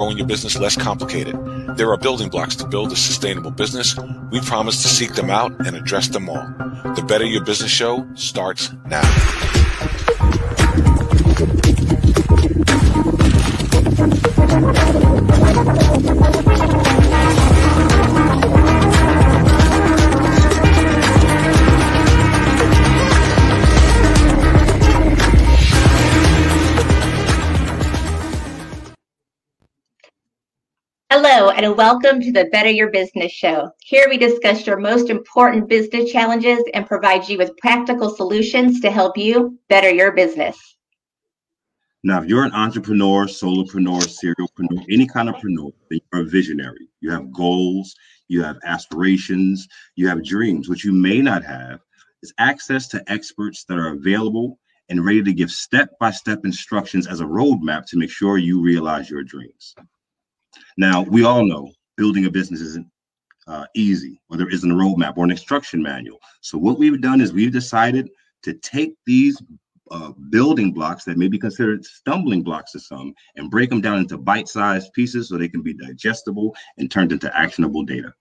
growing your business less complicated. There are building blocks to build a sustainable business. We promise to seek them out and address them all. The Better Your Business Show starts now. And welcome to the Better Your Business Show. Here we discuss your most important business challenges and provide you with practical solutions to help you better your business. Now, if you're an entrepreneur, solopreneur, serialpreneur, any kind of preneur, then you're a visionary. You have goals, you have aspirations, you have dreams. What you may not have is access to experts that are available and ready to give step by step instructions as a roadmap to make sure you realize your dreams. Now, we all know building a business isn't uh, easy, or there isn't a roadmap or an instruction manual. So, what we've done is we've decided to take these uh, building blocks that may be considered stumbling blocks to some and break them down into bite sized pieces so they can be digestible and turned into actionable data.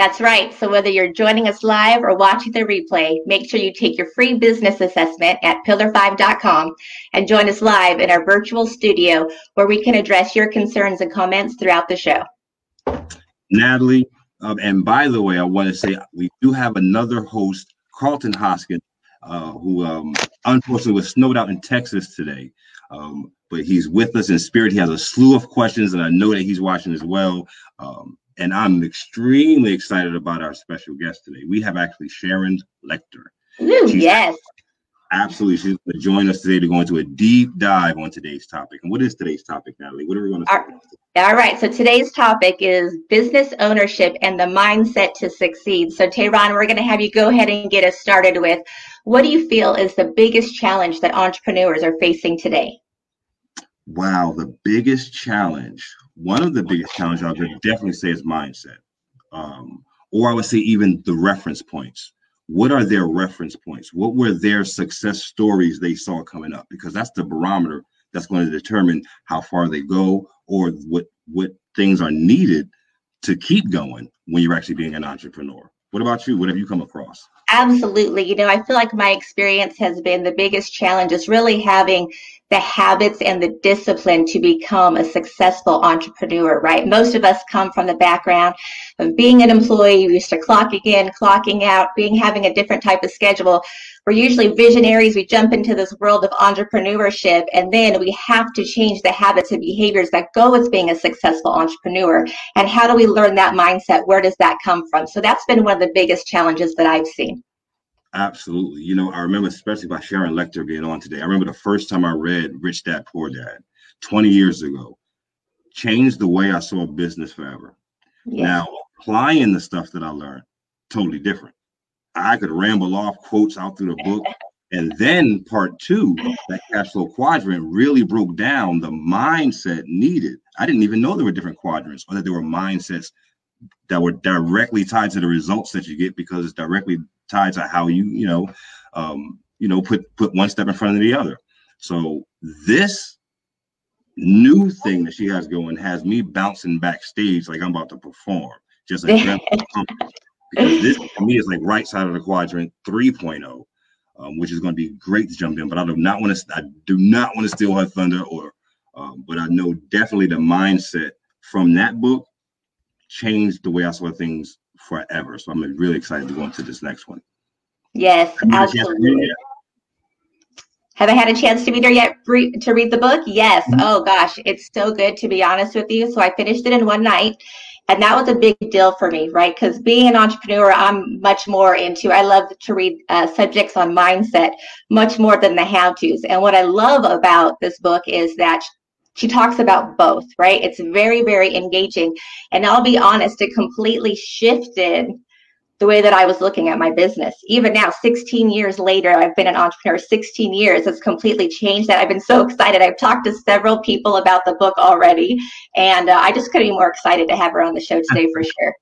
That's right. So, whether you're joining us live or watching the replay, make sure you take your free business assessment at pillar5.com and join us live in our virtual studio where we can address your concerns and comments throughout the show. Natalie, um, and by the way, I want to say we do have another host, Carlton Hoskin, uh, who um, unfortunately was snowed out in Texas today. Um, but he's with us in spirit. He has a slew of questions, and I know that he's watching as well. Um, and I'm extremely excited about our special guest today. We have actually Sharon Lechter. Ooh, yes. Absolutely. She's going to join us today to go into a deep dive on today's topic. And what is today's topic, Natalie? What are we going to talk about? All right. So today's topic is business ownership and the mindset to succeed. So, Tehran, we're going to have you go ahead and get us started with what do you feel is the biggest challenge that entrepreneurs are facing today? Wow, the biggest challenge one of the biggest challenges I would definitely say is mindset. Um, or I would say even the reference points. What are their reference points? What were their success stories they saw coming up? Because that's the barometer that's going to determine how far they go or what what things are needed to keep going when you're actually being an entrepreneur. What about you? What have you come across? Absolutely. You know, I feel like my experience has been the biggest challenge is really having the habits and the discipline to become a successful entrepreneur, right? Most of us come from the background of being an employee, we used to clocking in, clocking out, being having a different type of schedule. We're usually visionaries. We jump into this world of entrepreneurship and then we have to change the habits and behaviors that go with being a successful entrepreneur. And how do we learn that mindset? Where does that come from? So that's been one of the biggest challenges that I've seen. Absolutely. You know, I remember, especially by Sharon Lechter being on today. I remember the first time I read Rich Dad Poor Dad 20 years ago, changed the way I saw business forever. Yeah. Now, applying the stuff that I learned, totally different. I could ramble off quotes out through the book. And then part two, that cash flow quadrant really broke down the mindset needed. I didn't even know there were different quadrants or that there were mindsets that were directly tied to the results that you get because it's directly tied to how you you know um, you know put put one step in front of the other. So this new thing that she has going has me bouncing backstage like I'm about to perform. Just a because this to me is like right side of the quadrant 3.0, um, which is going to be great to jump in. But I do not want to. I do not want to steal her thunder, or um, but I know definitely the mindset from that book changed the way I saw things forever. So I'm really excited to go into this next one. Yes, absolutely. Have I had a chance to be there yet to read the book? Yes. Mm-hmm. Oh gosh, it's so good to be honest with you. So I finished it in one night. And that was a big deal for me, right? Because being an entrepreneur, I'm much more into, I love to read uh, subjects on mindset much more than the how to's. And what I love about this book is that she talks about both, right? It's very, very engaging. And I'll be honest, it completely shifted the way that I was looking at my business. Even now, 16 years later, I've been an entrepreneur 16 years. It's completely changed that. I've been so excited. I've talked to several people about the book already. And uh, I just couldn't be more excited to have her on the show today for sure.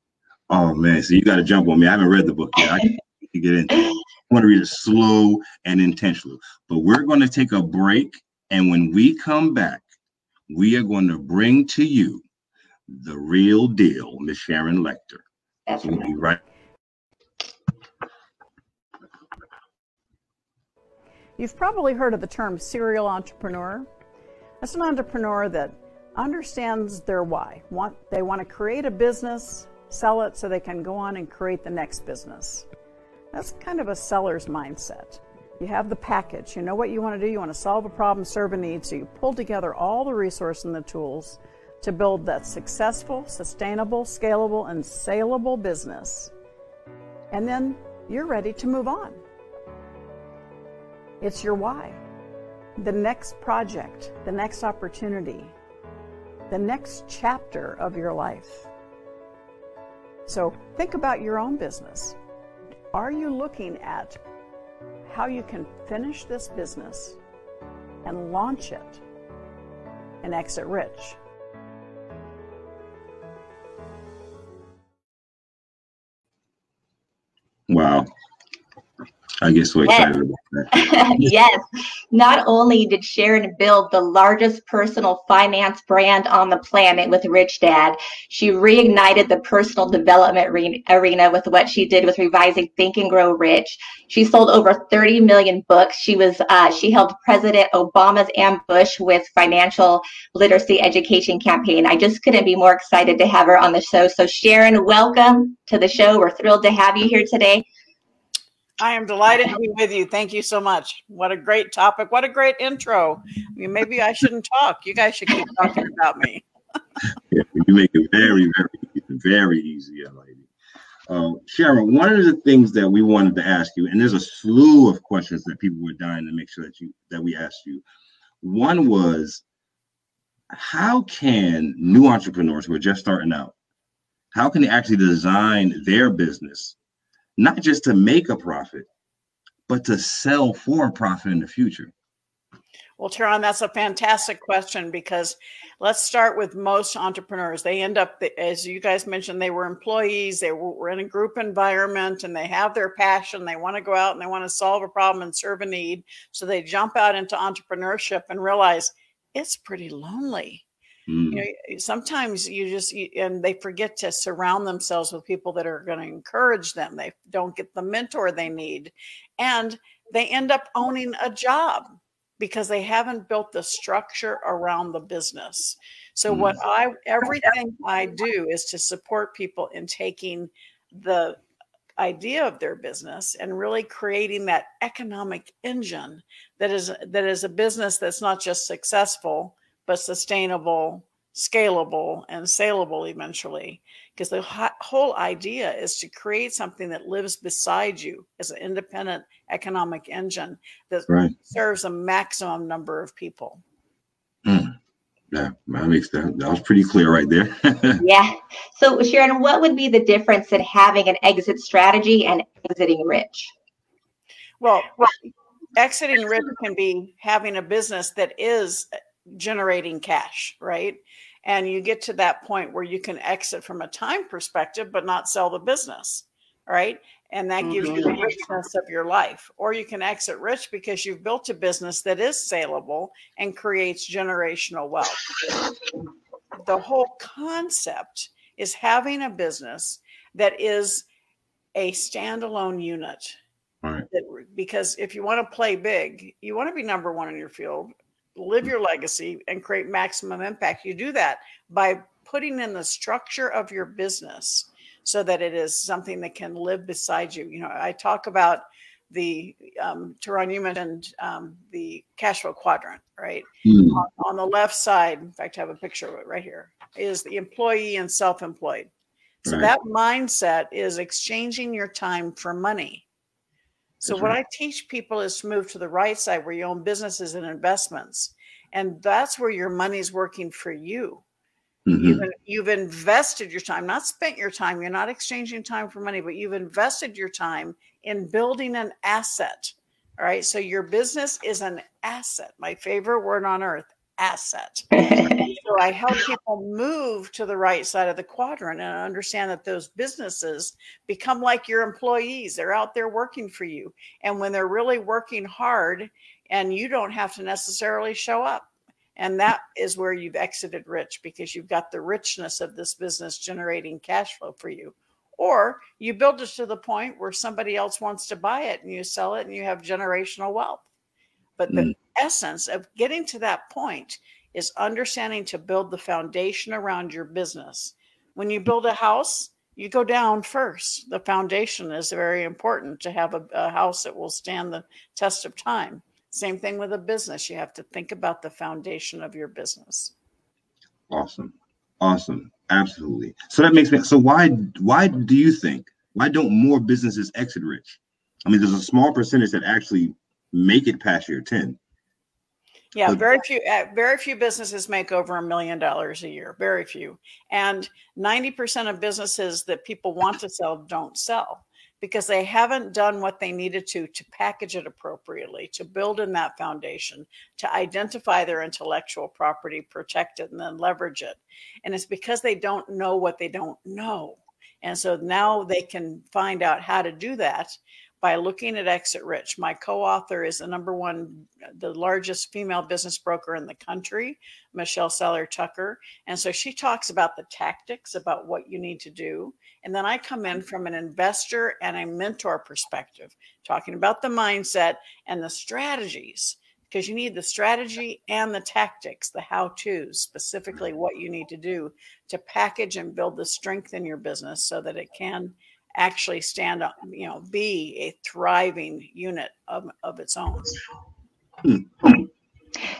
Oh, man. So you got to jump on me. I haven't read the book yet. I can get into it. I want to read it slow and intentional. But we're going to take a break. And when we come back, we are going to bring to you the real deal, Miss Sharon Lechter. That's We'll be right. You've probably heard of the term serial entrepreneur. That's an entrepreneur that understands their why. Want, they want to create a business, sell it so they can go on and create the next business. That's kind of a seller's mindset. You have the package, you know what you want to do, you want to solve a problem, serve a need, so you pull together all the resources and the tools to build that successful, sustainable, scalable, and saleable business. And then you're ready to move on. It's your why. The next project, the next opportunity, the next chapter of your life. So think about your own business. Are you looking at how you can finish this business and launch it and exit rich? Wow. I get so Yes. excited about that. yes. Not only did Sharon build the largest personal finance brand on the planet with Rich Dad, she reignited the personal development re- arena with what she did with revising Think and Grow Rich. She sold over 30 million books. She was uh, she held President Obama's ambush with financial literacy education campaign. I just couldn't be more excited to have her on the show. So Sharon, welcome to the show. We're thrilled to have you here today. I am delighted to be with you. Thank you so much. What a great topic. What a great intro. I mean, maybe I shouldn't talk. You guys should keep talking about me. Yeah, you make it very, very, very easy, lady. Uh, Sharon, one of the things that we wanted to ask you, and there's a slew of questions that people were dying to make sure that you that we asked you. One was, how can new entrepreneurs who are just starting out, how can they actually design their business, not just to make a profit, but to sell for a profit in the future? Well, Teron, that's a fantastic question because let's start with most entrepreneurs. They end up, as you guys mentioned, they were employees, they were in a group environment, and they have their passion. They want to go out and they want to solve a problem and serve a need. So they jump out into entrepreneurship and realize it's pretty lonely. Mm, You know, sometimes you just, you- and they forget to surround themselves with people that are going to encourage them. They don't get the mentor they need. And they end up owning a job because they haven't built the structure around the business. So what I everything I do is to support people in taking the idea of their business and really creating that economic engine that is that is a business that's not just successful but sustainable, scalable and saleable eventually because the whole idea is to create something that lives beside you as an independent economic engine that right. serves a maximum number of people. Mm. Yeah, that makes that. That was pretty clear right there. Yeah. So, Sharon, what would be the difference in having an exit strategy and exiting rich? Well, exiting rich can be having a business that is generating cash, right? And you get to that point where you can exit from a time perspective, but not sell the business, right? And that gives you the mm-hmm. richness of your life. Or you can exit rich because you've built a business that is saleable and creates generational wealth. The whole concept is having a business that is a standalone unit right. that because if you want to play big, you want to be number one in your field, live your legacy, and create maximum impact. You do that by putting in the structure of your business so that it is something that can live beside you. You know, I talk about the um, Teron, you mentioned um, the cash flow quadrant, right? Mm, On, on the left side, in fact, I have a picture of it right here, is the employee and self employed. So Right. that mindset is exchanging your time for money. So That's what right. I teach people is to move to the right side where you own businesses and investments. And that's where your money's working for you. mhm, You've, you've invested your time, not spent your time. You're not exchanging time for money, but you've invested your time in building an asset. All right. So your business is an asset. My favorite word on earth, asset. So I help people move to the right side of the quadrant and understand that those businesses become like your employees. They're out there working for you. And when they're really working hard and you don't have to necessarily show up. And that is where you've exited rich because you've got the richness of this business generating cash flow for you. Or you build it to the point where somebody else wants to buy it and you sell it and you have generational wealth. But the mm. essence of getting to that point is understanding to build the foundation around your business. When you build a house, you go down first. The foundation is very important to have a, a house that will stand the test of time. Same thing with a business. You have to think about the foundation of your business. Awesome. Awesome. Absolutely. So that makes me so why why do you think why don't more businesses exit rich? I mean, there's a small percentage that actually make it past year 10. Yeah, very few uh, very few businesses make over a million dollars a year. Very few. And 90% of businesses that people want to sell don't sell because they haven't done what they needed to to package it appropriately, to build in that foundation, to identify their intellectual property, protect it, and then leverage it. And it's because they don't know what they don't know. And so now they can find out how to do that by looking at Exit Rich. My co author is the number one, the largest female business broker in the country, Michelle Seiler Tucker. And so she talks about the tactics, about what you need to do. And then I come in from an investor and a mentor perspective, talking about the mindset and the strategies, because you need the strategy and the tactics, the how to's, specifically what you need to do to package and build the strength in your business so that it can actually stand up, you know, be a thriving unit of, of its own.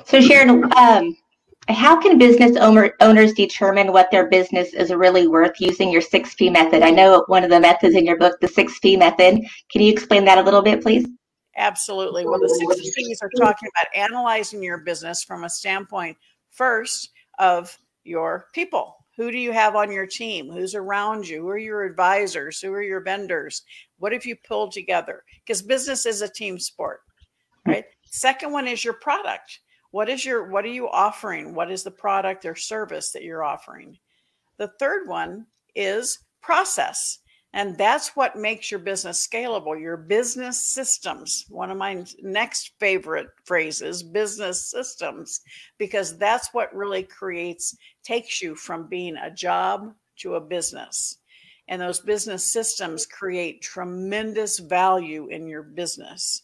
So, Sharon, um, how can business owner, owners determine what their business is really worth using your 6P method? I know one of the methods in your book, the 6P method. Can you explain that a little bit, please? Absolutely. Well, the six P's are talking about analyzing your business from a standpoint first of your people. Who do you have on your team? Who's around you? Who are your advisors? Who are your vendors? What have you pulled together? Because business is a team sport, hmm. right? Second one is your product what is your what are you offering what is the product or service that you're offering the third one is process and that's what makes your business scalable. Your business systems one of my next favorite phrases business systems because that's what really creates takes you from being a job to a business. And those business systems create tremendous value in your business.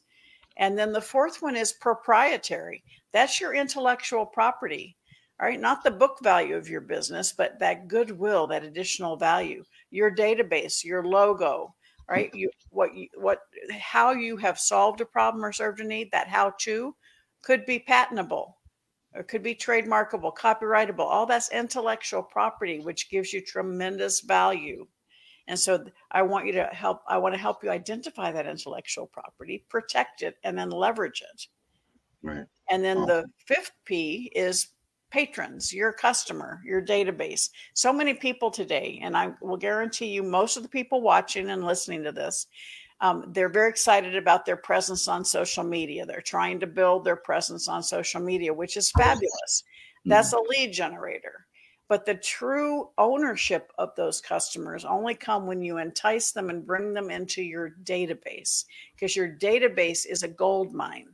And then the fourth one is proprietary. That's your intellectual property. All right, not the book value of your business, but that goodwill, that additional value, your database, your logo, right? You what you what how you have solved a problem or served a need, that how to could be patentable or could be trademarkable, copyrightable. All that's intellectual property, which gives you tremendous value. And so I want you to help, I want to help you identify that intellectual property, protect it, and then leverage it. Right. And then oh. the fifth P is patrons, your customer, your database. So many people today, and I will guarantee you, most of the people watching and listening to this, um, they're very excited about their presence on social media. They're trying to build their presence on social media, which is fabulous. That's mm-hmm. a lead generator. But the true ownership of those customers only come when you entice them and bring them into your database because your database is a gold mine.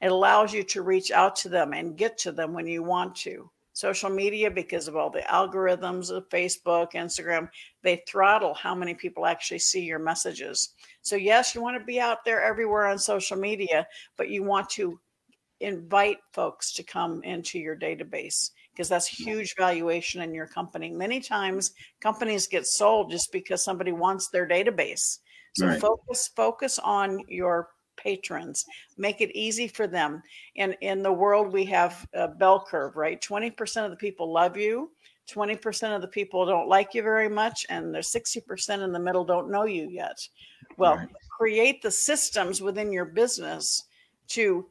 It allows you to reach out to them and get to them when you want to. Social media, because of all the algorithms of Facebook, Instagram, they throttle how many people actually see your messages. So, yes, you want to be out there everywhere on social media, but you want to invite folks to come into your database because that's huge valuation in your company. Many times companies get sold just because somebody wants their database. So right. focus focus on your patrons make it easy for them. And in the world we have a bell curve right? 20% of the people love you 20% of the people don't like you very much and there's 60% in the middle don't know you yet. Well right. create the systems within your business to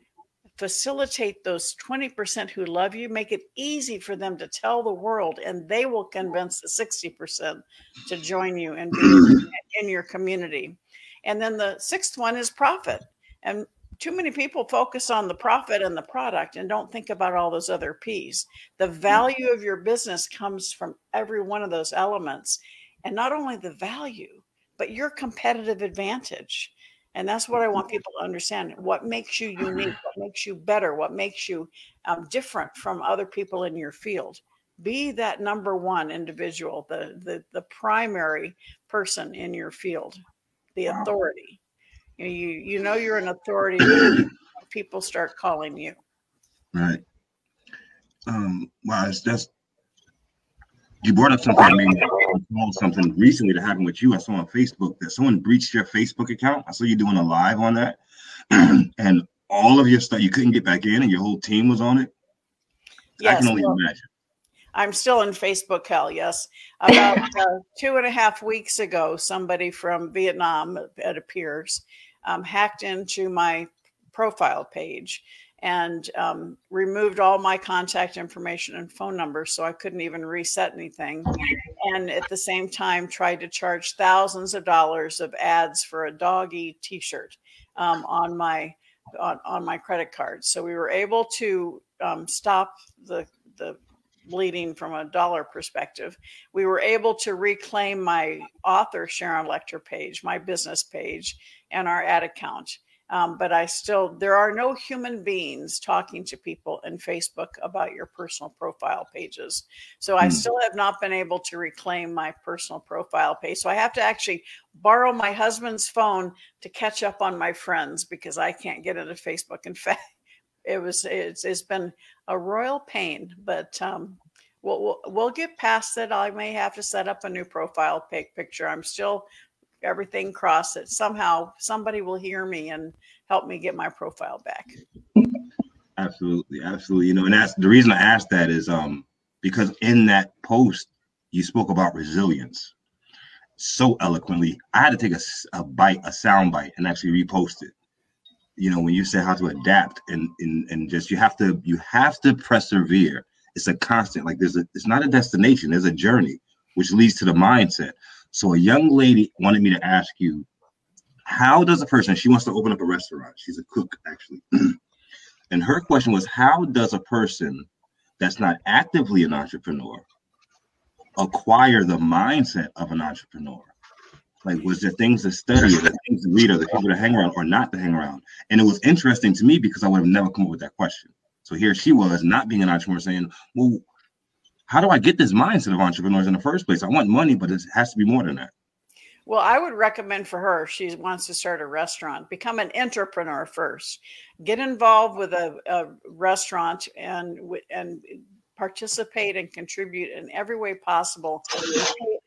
facilitate those 20% who love you make it easy for them to tell the world and they will convince the 60% to join you and be in your community. And then the sixth one is profit and too many people focus on the profit and the product and don't think about all those other P's. The mm. value of your business comes from every one of those elements. And not only the value, but your competitive advantage. And that's what I want people to understand. What makes you unique? What makes you better? What makes you um, different from other people in your field? Be that number one individual, the the, the primary person in your field, the authority. You you, know you're an authority. people start calling you. Right. Um, well, it's just you brought up something that made me something recently that happened with you. I saw on Facebook that someone breached your Facebook account. I saw you doing a live on that, and all of your stuff you couldn't get back in, and your whole team was on it. Yes, I can only well, imagine. I'm still in Facebook hell. Yes, about uh, two and a half weeks ago, somebody from Vietnam, it appears, um, hacked into my profile page and um, removed all my contact information and phone numbers so I couldn't even reset anything. And at the same time, tried to charge thousands of dollars of ads for a doggy T-shirt um, on my on, on my credit card. So we were able to um, stop the the bleeding from a dollar perspective. We were able to reclaim my author Sharon Lechter page, my business page, and our ad account. Um, but I still, there are no human beings talking to people in Facebook about your personal profile pages. So I hmm. still have not been able to reclaim my personal profile page. So I have to actually borrow my husband's phone to catch up on my friends because I can't get into Facebook. In fact, it was, it's, it's been a royal pain, but um, we'll, we'll, we'll get past it. I may have to set up a new profile pic picture. I'm still everything cross it. Somehow somebody will hear me and help me get my profile back. Absolutely, absolutely. You know, and that's the reason I asked that is um because in that post you spoke about resilience so eloquently. I had to take a, a bite, a sound bite, and actually repost it. You know, when you say how to adapt and and and just you have to you have to persevere. It's a constant. Like there's a it's not a destination. There's a journey which leads to the mindset. So a young lady wanted me to ask you, how does a person, she wants to open up a restaurant. She's a cook, actually. and her question was, how does a person that's not actively an entrepreneur acquire the mindset of an entrepreneur? Like, was there things to study, or the things to read, or the people to hang around, or not to hang around? And it was interesting to me because I would have never come up with that question. So here she was, not being an entrepreneur, saying, "Well, how do I get this mindset of entrepreneurs in the first place? I want money, but it has to be more than that. Well, I would recommend for her if she wants to start a restaurant, become an entrepreneur first. Get involved with a, a restaurant and and participate and contribute in every way possible,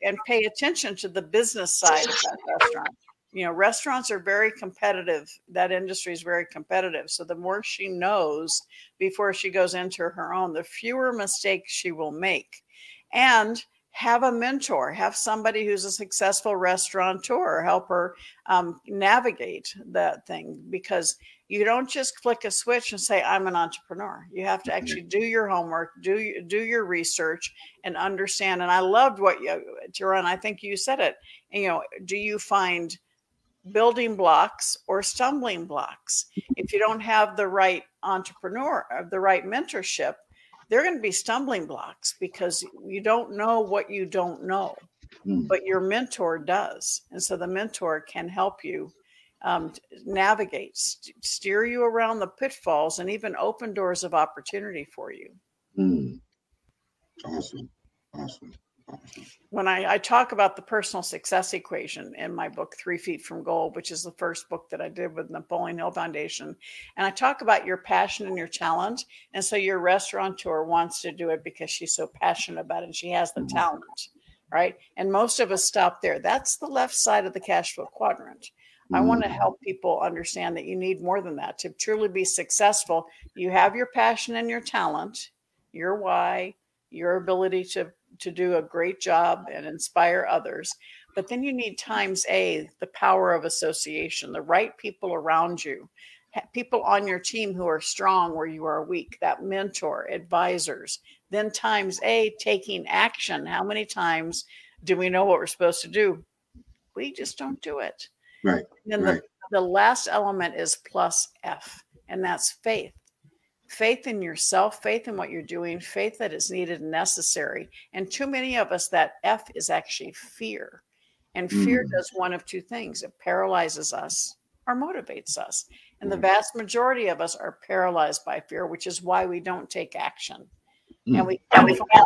and pay attention to the business side of that restaurant you know restaurants are very competitive. That industry is very competitive. So the more she knows before she goes into her own the fewer mistakes she will make. And have a mentor. Have somebody who's a successful restaurateur help her um, navigate that thing. Because you don't just flick a switch and say i'm an entrepreneur. You have to actually do your homework do do your research and understand. And i loved what you Tiran, i think you said it. You know do you find building blocks or stumbling blocks. If you don't have the right entrepreneur, uh, the right mentorship, they're going to be stumbling blocks because you don't know what you don't know, mm. but your mentor does. And so the mentor can help you um, navigate, st- steer you around the pitfalls, and even open doors of opportunity for you. Mm. Awesome. Awesome when I, I, talk about the personal success equation in my book, Three Feet from Gold, which is the first book that I did with the Napoleon Hill Foundation, and I talk about your passion and your talent. And so your restaurateur wants to do it because she's so passionate about it and she has the mm-hmm. talent, right? And most of us stop there. That's the left side of the cash flow quadrant. Mm-hmm. I want to help people understand that you need more than that to truly be successful. You have your passion and your talent, your why, your ability to to do a great job and inspire others. But then you need times A, the power of association, the right people around you, people on your team who are strong where you are weak, that mentor, advisors. Then times A, taking action. How many times do we know what we're supposed to do? We just don't do it. Right. And then right. The, the last element is plus F, and that's faith faith in yourself, faith in what you're doing, faith that is needed and necessary. And too many of us, that F is actually fear. And fear mm. does one of two things it paralyzes us, or motivates us. And the vast majority of us are paralyzed by fear, which is why we don't take action. Mm. And we can't find,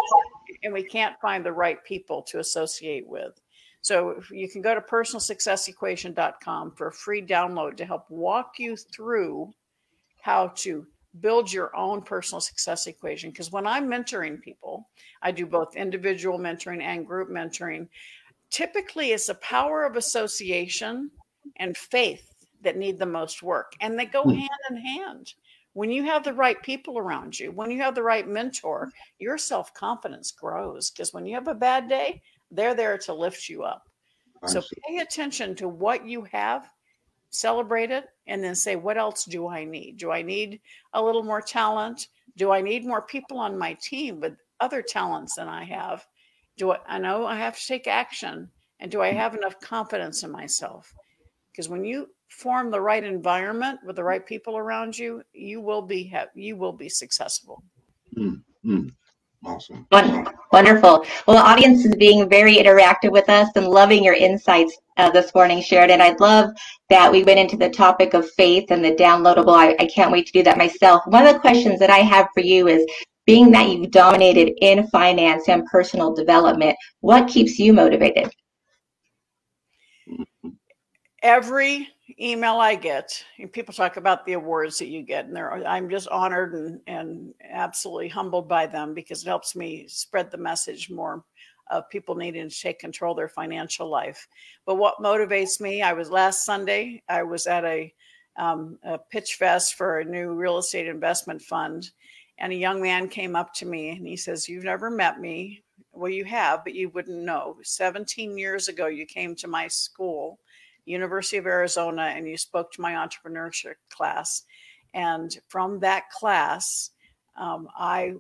and we can't find the right people to associate with. So you can go to personalsuccessequation.com for a free download to help walk you through how to build your own personal success equation. Because when I'm mentoring people, I do both individual mentoring and group mentoring. Typically, it's the power of association and faith that need the most work, and they go mm. hand in hand. When you have the right people around you, when you have the right mentor, your self confidence grows. Because when you have a bad day, they're there to lift you up. So pay attention to what you have, celebrate it, and then say, what else do I need? Do I need a little more talent? Do I need more people on my team with other talents than I have? Do I, I know I have to take action? And do I hmm. have enough confidence in myself? Because when you form the right environment with the right people around you, you will be have you will be successful. Mm-hmm. Awesome. Wonderful. Well, the audience is being very interactive with us and loving your insights uh, this morning, Sheridan. I love that we went into the topic of faith and the downloadable. I, I can't wait to do that myself. One of the questions that I have for you is being that you've dominated in finance and personal development, what keeps you motivated? Every email I get, people talk about the awards that you get, and I'm just honored and, and absolutely humbled by them because it helps me spread the message more of people needing to take control of their financial life. But what motivates me, I was last Sunday, I was at a, um, a pitch fest for a new real estate investment fund, and a young man came up to me and he says, You've never met me. Well, you have, but you wouldn't know. 17 years ago, you came to my school University of Arizona, and you spoke to my entrepreneurship class. And from that class, um, I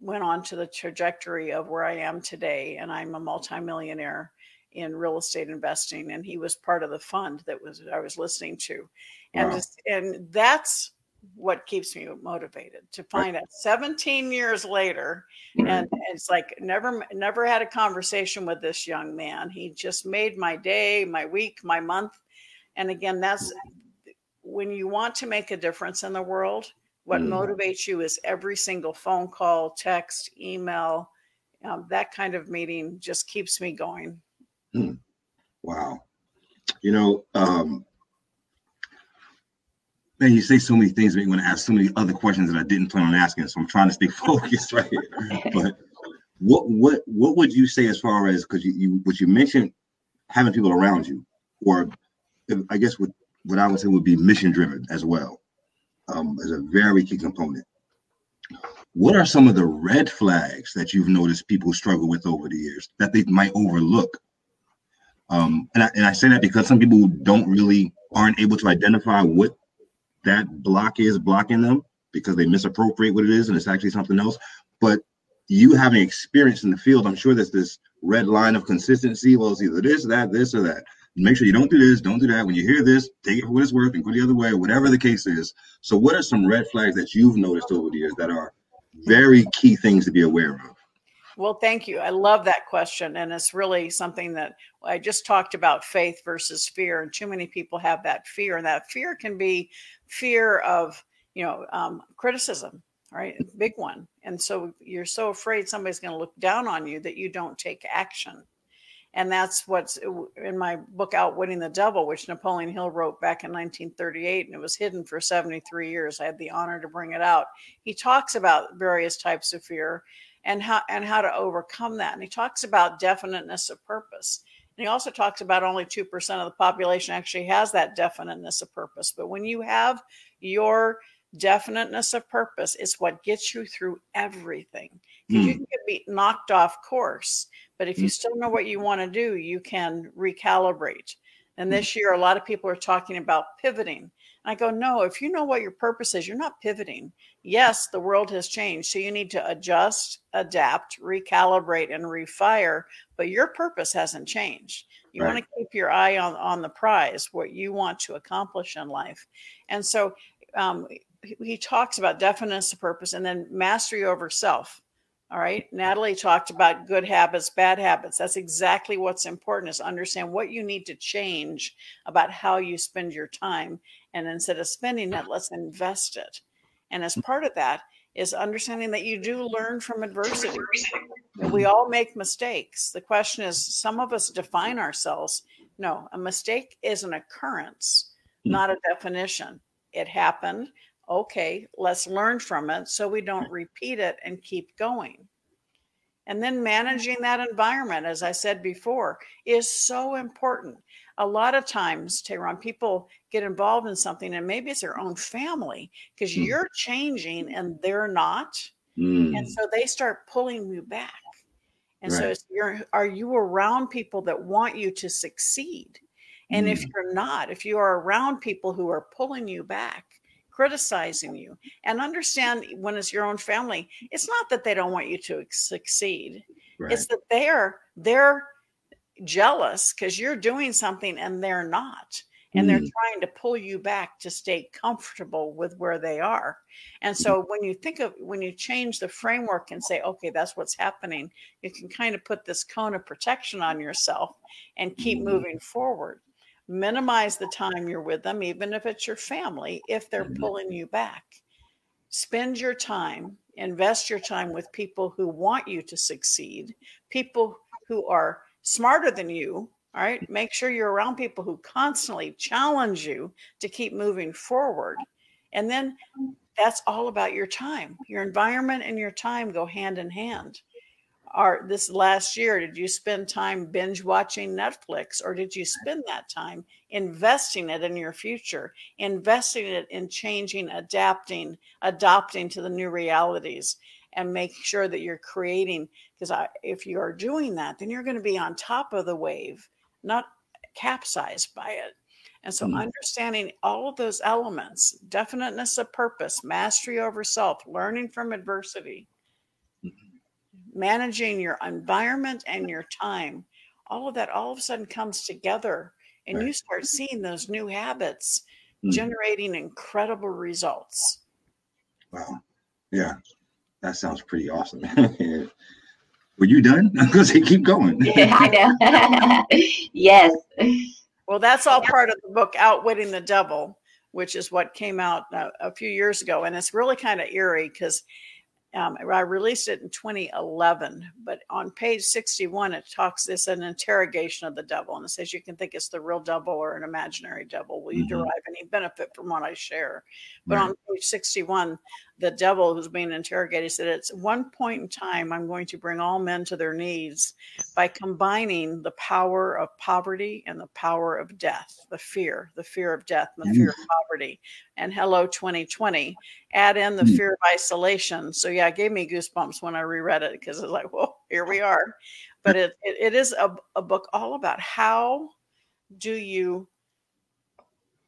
went on to the trajectory of where I am today, and I'm a multimillionaire in real estate investing. And he was part of the fund that was I was listening to, and wow. just, and that's what keeps me motivated to find out 17 years later mm-hmm. and it's like never never had a conversation with this young man he just made my day my week my month and again that's when you want to make a difference in the world what mm. motivates you is every single phone call text email um, that kind of meeting just keeps me going mm. wow you know um, man, you say so many things that you want to ask so many other questions that I didn't plan on asking. So I'm trying to stay focused right here. But what what what would you say as far as because you, you what you mentioned having people around you, or I guess what what I would say would be mission driven as well, um, as a very key component. What are some of the red flags that you've noticed people struggle with over the years that they might overlook? Um, and I, and I say that because some people don't really aren't able to identify what that block is blocking them because they misappropriate what it is and it's actually something else. But you having experience in the field, I'm sure there's this red line of consistency. Well, it's either this, that, this, or that. Make sure you don't do this, don't do that. When you hear this, take it for what it's worth and go the other way, whatever the case is. So, what are some red flags that you've noticed over the years that are very key things to be aware of? Well, thank you. I love that question. And it's really something that I just talked about faith versus fear. And too many people have that fear. And that fear can be fear of you know um, criticism right big one and so you're so afraid somebody's going to look down on you that you don't take action and that's what's in my book outwitting the devil which napoleon hill wrote back in 1938 and it was hidden for 73 years i had the honor to bring it out he talks about various types of fear and how and how to overcome that and he talks about definiteness of purpose and he also talks about only 2% of the population actually has that definiteness of purpose. But when you have your definiteness of purpose, it's what gets you through everything. Mm. you can be knocked off course, but if you hmm. still know what you want to do, you can recalibrate. And hmm. this year, a lot of people are talking about pivoting. I go, no, if you know what your purpose is, you're not pivoting. Yes, the world has changed. So you need to adjust, adapt, recalibrate, and refire, but your purpose hasn't changed. You right. want to keep your eye on, on the prize, what you want to accomplish in life. And so um, he talks about definiteness of purpose and then mastery over self. All right. Natalie talked about good habits, bad habits. That's exactly what's important is understand what you need to change about how you spend your time. And instead of spending it, let's invest it. And as part of that is understanding that you do learn from adversity. We all make mistakes. The question is some of us define ourselves. No, a mistake is an occurrence, hmm. not a definition. It happened okay, let's learn from it so we don't repeat it and keep going. And then managing that environment, as I said before, is so important. A lot of times, Tehran, people get involved in something and maybe it's their own family because mm. you're changing and they're not. Mm. And so they start pulling you back. And right. so you're, are you around people that want you to succeed? And mm. if you're not, if you are around people who are pulling you back, criticizing you and understand when it's your own family it's not that they don't want you to succeed right. it's that they're they're jealous because you're doing something and they're not and mm. they're trying to pull you back to stay comfortable with where they are and so when you think of when you change the framework and say okay that's what's happening you can kind of put this cone of protection on yourself and keep mm. moving forward minimize the time you're with them, even if it's your family, if they're mm-hmm. pulling you back. Spend your time, invest your time with people who want you to succeed, people who are smarter than you. All right. Make sure you're around people who constantly challenge you to keep moving forward. And then that's all about your time. Your environment and your time go hand in hand are this last year did you spend time binge watching netflix or did you spend that time investing it in your future investing it in changing adapting adopting to the new realities and make sure that you're creating because if you are doing that then you're going to be on top of the wave not capsized by it and so mm-hmm. understanding all of those elements definiteness of purpose mastery over self learning from adversity managing your environment and your time, all of that all of a sudden comes together and right. you start seeing those new habits mm. generating incredible results. Wow. Yeah. That sounds pretty awesome. Were you done? Because they keep going. yeah, I know. yes. Well, that's all part of the book, Outwitting the Devil, which is what came out a, a few years ago. And it's really kind of eerie because um, I released it in 2011, but on page 61, it talks, it's an interrogation of the devil. And it says, you can think it's the real devil or an imaginary devil. Will you mm-hmm. derive any benefit from what I share? But right. on page 61, the devil who's being interrogated said, At one point in time, I'm going to bring all men to their knees by combining the power of poverty and the power of death, the fear, the fear of death, and the fear of poverty. And hello, 2020. Add in the mm. fear of isolation. So, yeah, it gave me goosebumps when I reread it because it's like, whoa, here we are. But it, it, it is a, a book all about how do you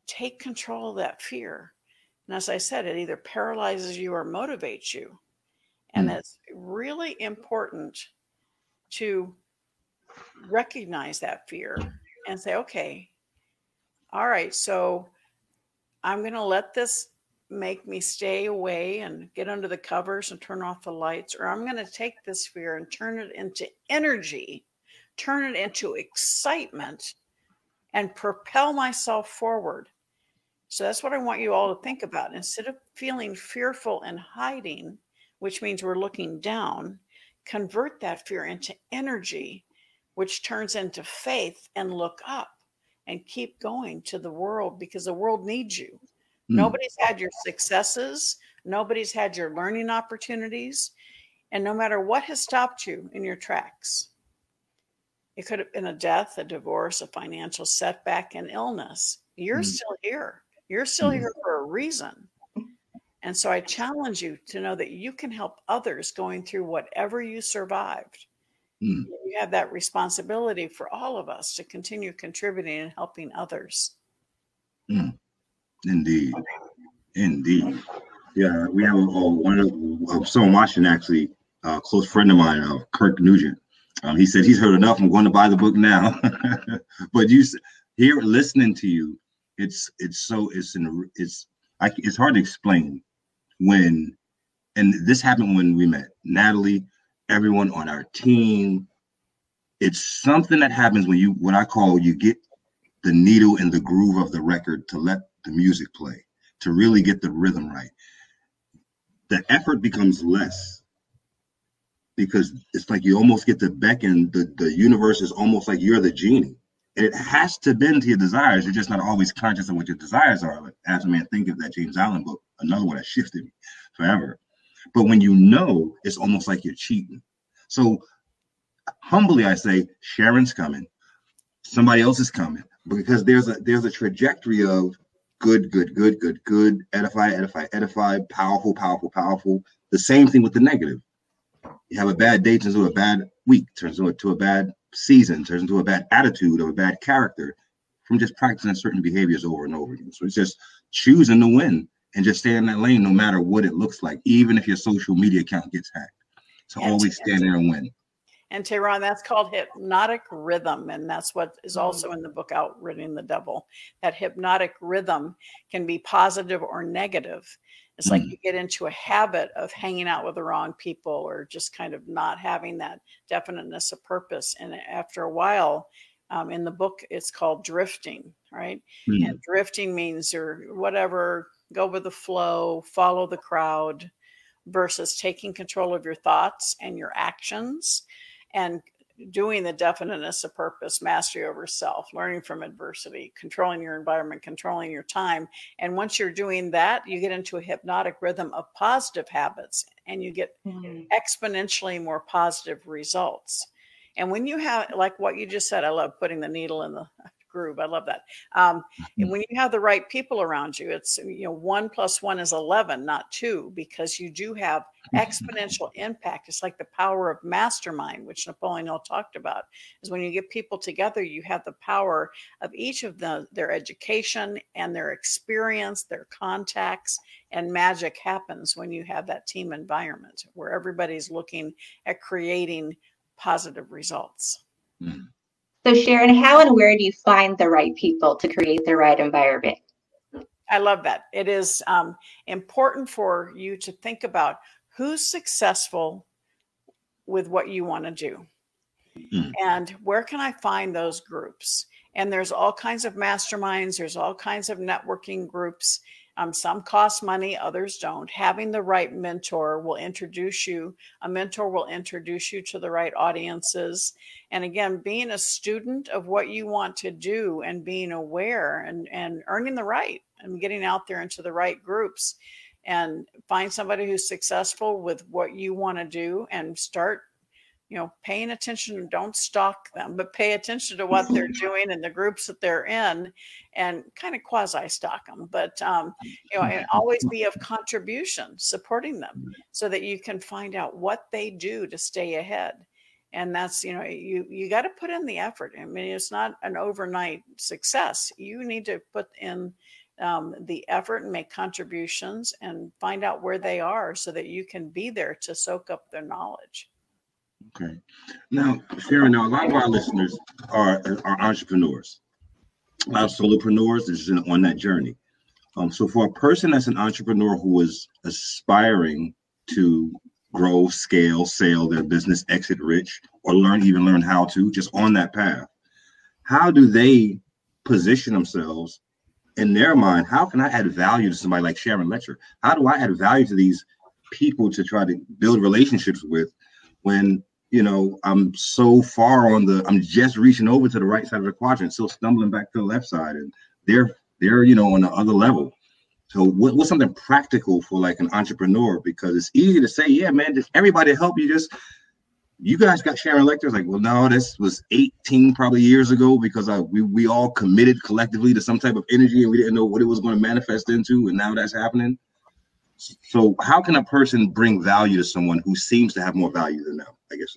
take control of that fear and as I said, it either paralyzes you or motivates you. And mm. it's really important to recognize that fear and say, okay, all right, so I'm going to let this make me stay away and get under the covers and turn off the lights, or I'm going to take this fear and turn it into energy, turn it into excitement, and propel myself forward. So that's what I want you all to think about. Instead of feeling fearful and hiding, which means we're looking down, convert that fear into energy, which turns into faith and look up and keep going to the world because the world needs you. Mm. Nobody's had your successes, nobody's had your learning opportunities. And no matter what has stopped you in your tracks, it could have been a death, a divorce, a financial setback, an illness. You're mm. still here. You're still mm-hmm. here for a reason. And so I challenge you to know that you can help others going through whatever you survived. Mm. You have that responsibility for all of us to continue contributing and helping others. Mm. Indeed. Indeed. Yeah, we have a, a one of uh, someone watching actually, a close friend of mine, uh, Kirk Nugent. Um, he said he's heard enough. I'm going to buy the book now. but you here listening to you, it's it's so it's in it's I, it's hard to explain when and this happened when we met natalie everyone on our team. It's something that happens when you, what I call, you get the needle in the groove of the record to let the music play, to really get the rhythm right. The effort becomes less because it's like you almost get to beckon the, the universe is almost like you're the genie. It has to bend to your desires. You're just not always conscious of what your desires are. Like as a man think of that James Allen book, another one that shifted me forever. But when you know, it's almost like you're cheating. So humbly I say, Sharon's coming, somebody else is coming, because there's a there's a trajectory of good, good, good, good, good, edify, edify, edify, powerful, powerful, powerful. The same thing with the negative. You have a bad day turns into a bad week, turns into a bad season, turns into a bad attitude or a bad character from just practicing certain behaviors over and over again. So it's just choosing to win and just stay in that lane no matter what it looks like, even if your social media account gets hacked. So always stand there and win. And Tehran, that's called hypnotic rhythm. And that's what is Mm-hmm. also in the book Outwitting the Devil. That hypnotic rhythm can be positive or negative. It's like Mm. you get into a habit of hanging out with the wrong people or just kind of not having that definiteness of purpose. And after a while, um, in the book, it's called drifting, right? Mm. And drifting means you're whatever, go with the flow, follow the crowd, versus taking control of your thoughts and your actions and doing the definiteness of purpose, mastery over self, learning from adversity, controlling your environment, controlling your time. And once you're doing that, you get into a hypnotic rhythm of positive habits and you get Mm. exponentially more positive results. And when you have, like what you just said, I love putting the needle in the groove. I love that. Um, and mm-hmm. when you have the right people around you, it's, you know, one plus one is 11, not two, because you do have mm-hmm. exponential impact. It's like the power of mastermind, which Napoleon Hill talked about, is when you get people together, you have the power of each of the, their education and their experience, their contacts, and magic happens when you have that team environment where everybody's looking at creating positive results. Mm. So, Sharon, how and where do you find the right people to create the right environment? I love that. It is um, important for you to think about who's successful with what you want to do Mm. and where can I find those groups. And there's all kinds of masterminds, there's all kinds of networking groups. Um, some cost money, others don't. Having the right mentor will introduce you, a mentor will introduce you to the right audiences. And again, being a student of what you want to do and being aware and, and earning the right and getting out there into the right groups and find somebody who's successful with what you want to do and start you know paying attention don't stalk them but pay attention to what they're doing and the groups that they're in and kind of quasi stalk them but um, you know and always be of contribution supporting them so that you can find out what they do to stay ahead. And that's you know you you got to put in the effort. I mean it's not an overnight success. You need to put in um, the effort and make contributions and find out where they are so that you can be there to soak up their knowledge Okay. Now, Sharon, now a lot of our listeners are, are entrepreneurs. A lot of solopreneurs is on that journey. Um, so for a person that's an entrepreneur who is aspiring to grow, scale, sell their business, exit rich, or learn even learn how to, just on that path, how do they position themselves in their mind? How can I add value to somebody like Sharon Lechter? How do I add value to these people to try to build relationships with when you know I'm so far on the I'm just reaching over to the right side of the quadrant, still stumbling back to the left side, and they're they're you know on the other level. So what, what's something practical for like an entrepreneur? Because it's easy to say, yeah, man, just everybody help you. Just you guys got Sharon Lechter. Like, well, no, this was 18 probably years ago because I, we we all committed collectively to some type of energy and we didn't know what it was going to manifest into, and now that's happening. So how can a person bring value to someone who seems to have more value than them? I guess.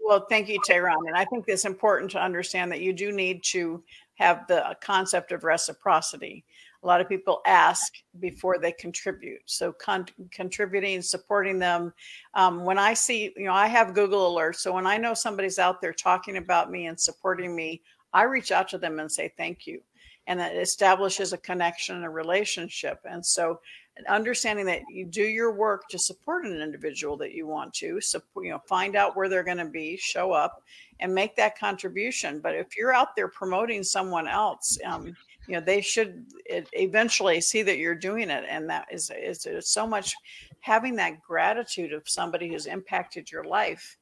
Well, thank you, Tehran. And I think it's important to understand that you do need to have the concept of reciprocity. A lot of people ask before they contribute. So, con- contributing, supporting them. Um, when I see, you know, I have Google Alerts. So, when I know somebody's out there talking about me and supporting me, I reach out to them and say thank you. and that establishes a connection and a relationship. And so understanding that you do your work to support an individual that you want to support, you know, find out where they're going to be, show up and make that contribution. But if you're out there promoting someone else, um, you know, they should eventually see that you're doing it. And that is, is, so much having that gratitude of somebody who's impacted your life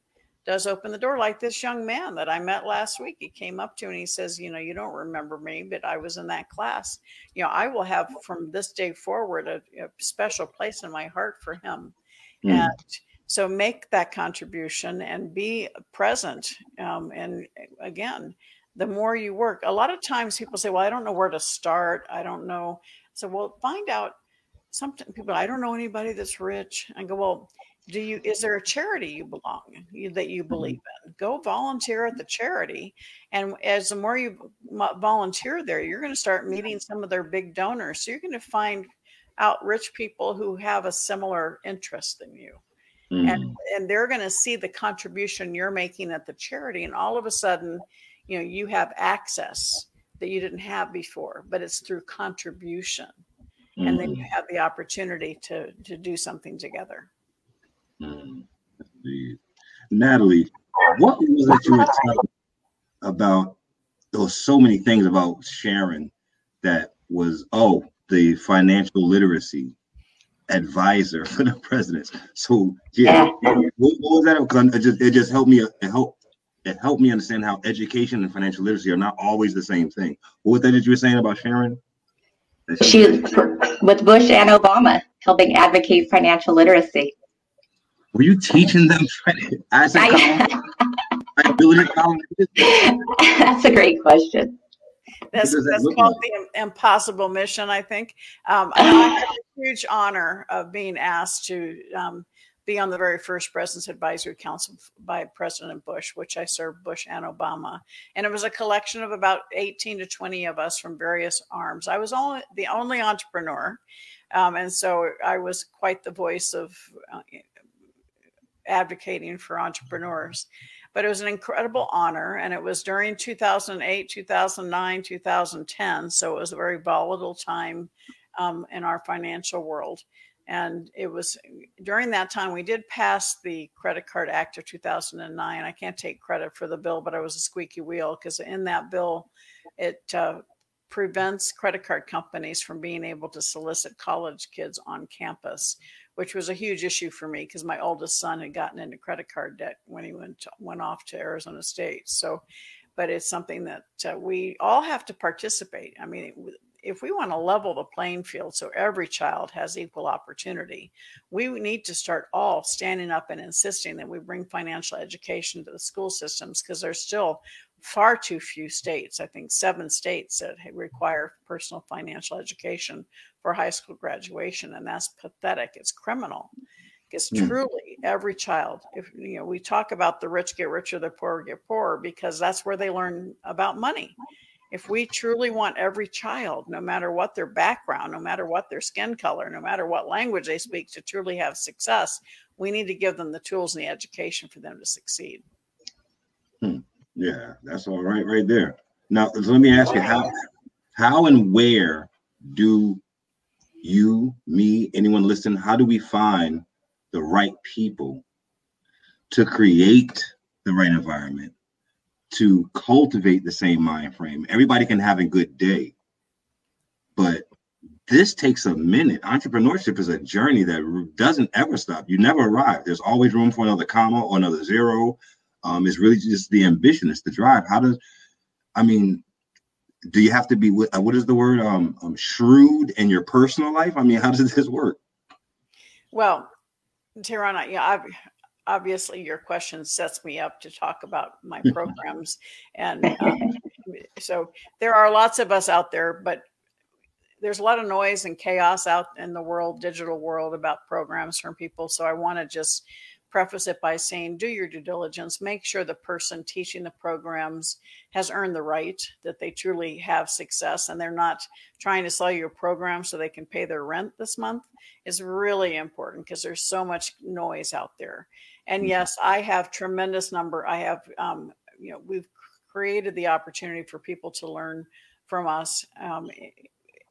does open the door like this young man that I met last week. He came up to and he says, You know, you don't remember me, but I was in that class. You know, I will have from this day forward a, a special place in my heart for him. Mm. And so make that contribution and be present. Um, and again, the more you work, a lot of times people say, Well, I don't know where to start. I don't know. So, well, find out. Some people, I don't know anybody that's rich. I go, Well, do you is there a charity you belong that you mm-hmm. believe in go volunteer at the charity and as the more you volunteer there you're going to start meeting some of their big donors so you're going to find out rich people who have a similar interest than you mm. and and they're going to see the contribution you're making at the charity and all of a sudden you know you have access that you didn't have before but it's through contribution mm. and then you mm-hmm. have the opportunity to to do something together Mm, Natalie, what was it you were telling about? There were so many things about Sharon that was oh the financial literacy advisor for the presidents. So yeah, what, what was that? Because it just it just helped me it helped it helped me understand how education and financial literacy are not always the same thing. What was that that you were saying about Sharon? She with Bush and Obama helping advocate financial literacy. Were you teaching them credit as a That's a great question. That's, that's that called like? the impossible mission, I think. Um, I had a huge honor of being asked to um, be on the very first President's Advisory Council by President Bush, which I served Bush and Obama. And it was a collection of about 18 to 20 of us from various arms. I was only the only entrepreneur. Um, and so I was quite the voice of uh, advocating for entrepreneurs. But it was an incredible honor, and it was during 2008, 2009, 2010. So it was a very volatile time um, in our financial world. And it was during that time we did pass the Credit Card Act of 2009. I can't take credit for the bill, but I was a squeaky wheel because in that bill, it uh, prevents credit card companies from being able to solicit college kids on campus which was a huge issue for me because my oldest son had gotten into credit card debt when he went to, went off to Arizona State. So, but it's something that uh, we all have to participate. I mean, if we want to level the playing field so every child has equal opportunity, we need to start all standing up and insisting that we bring financial education to the school systems because there's still far too few states, I think seven states that require personal financial education for high school graduation. And that's pathetic. It's criminal. Because mm. truly, every child, if you know, we talk about the rich get richer, the poor get poorer, because that's where they learn about money. If we truly want every child, no matter what their background, no matter what their skin color, no matter what language they speak, to truly have success, we need to give them the tools and the education for them to succeed. Hmm. Yeah, that's all right, right there. Now, let me ask you how, how and where do you, me, anyone listening, how do we find the right people to create the right environment, to cultivate the same mind frame? Everybody can have a good day, but this takes a minute. Entrepreneurship is a journey that doesn't ever stop. You never arrive. There's always room for another comma or another zero um, it's really just the ambition, it's the drive. How does, I mean, do you have to be uh, what is the word um, um shrewd in your personal life? I mean, how does this work? Well, Tirana, yeah, obviously your question sets me up to talk about my programs, and um, so there are lots of us out there, but there's a lot of noise and chaos out in the world, digital world about programs from people. So I want to just preface it by saying do your due diligence make sure the person teaching the programs has earned the right that they truly have success and they're not trying to sell you a program so they can pay their rent this month is really important because there's so much noise out there and mm-hmm. yes i have tremendous number i have um, you know we've created the opportunity for people to learn from us um,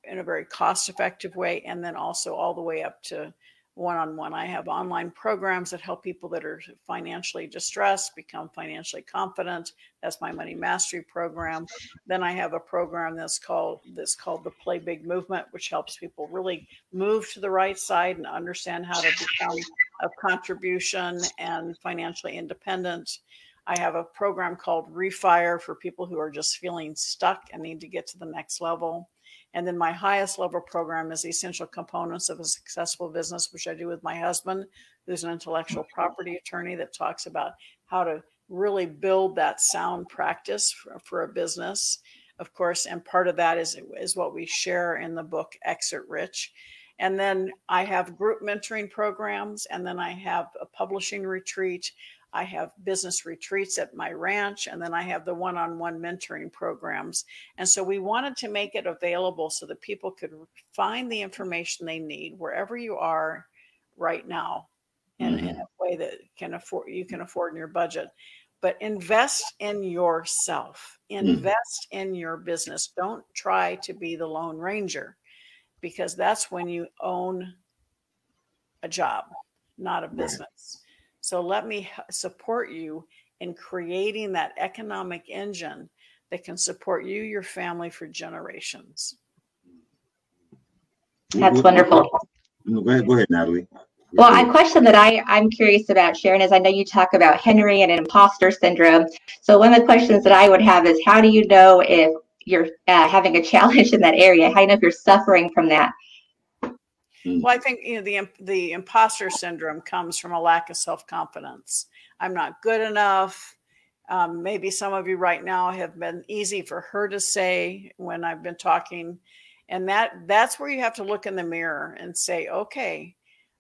in a very cost effective way, and then also all the way up to one on one. I have online programs that help people that are financially distressed become financially confident. That's my money mastery program. Then I have a program that's called that's called the Play Big Movement, which helps people really move to the right side and understand how to become a contribution and financially independent. I have a program called Refire for people who are just feeling stuck and need to get to the next level. And then my highest level program is essential components of a successful business, which I do with my husband, who's an intellectual property attorney that talks about how to really build that sound practice for, for a business. Of course, and part of that is, is what we share in the book Exit Rich. And then I have group mentoring programs, and then I have a publishing retreat. I have business retreats at my ranch, and then I have the one on one mentoring programs. And so we wanted to make it available so that people could find the information they need wherever you are right now in, mm-hmm. in a way that can afford you can afford in your budget. But invest in yourself, mm-hmm. invest mm-hmm. in your business. Don't try to be the Lone Ranger because that's when you own a job, not a business. So let me support you in creating that economic engine that can support you, your family for generations. That's wonderful. Go ahead, go ahead, Natalie. Well, a question that I, I'm curious about, Sharon, is I know you talk about Henry and imposter syndrome. So one of the questions that I would have is how do you know if you're uh, having a challenge in that area? How do you know if you're suffering from that? Mm. Well, I think you know the the imposter syndrome comes from a lack of self confidence. I'm not good enough. Um, maybe some of you right now have been easy for her to say when I've been talking, and that that's where you have to look in the mirror and say, okay,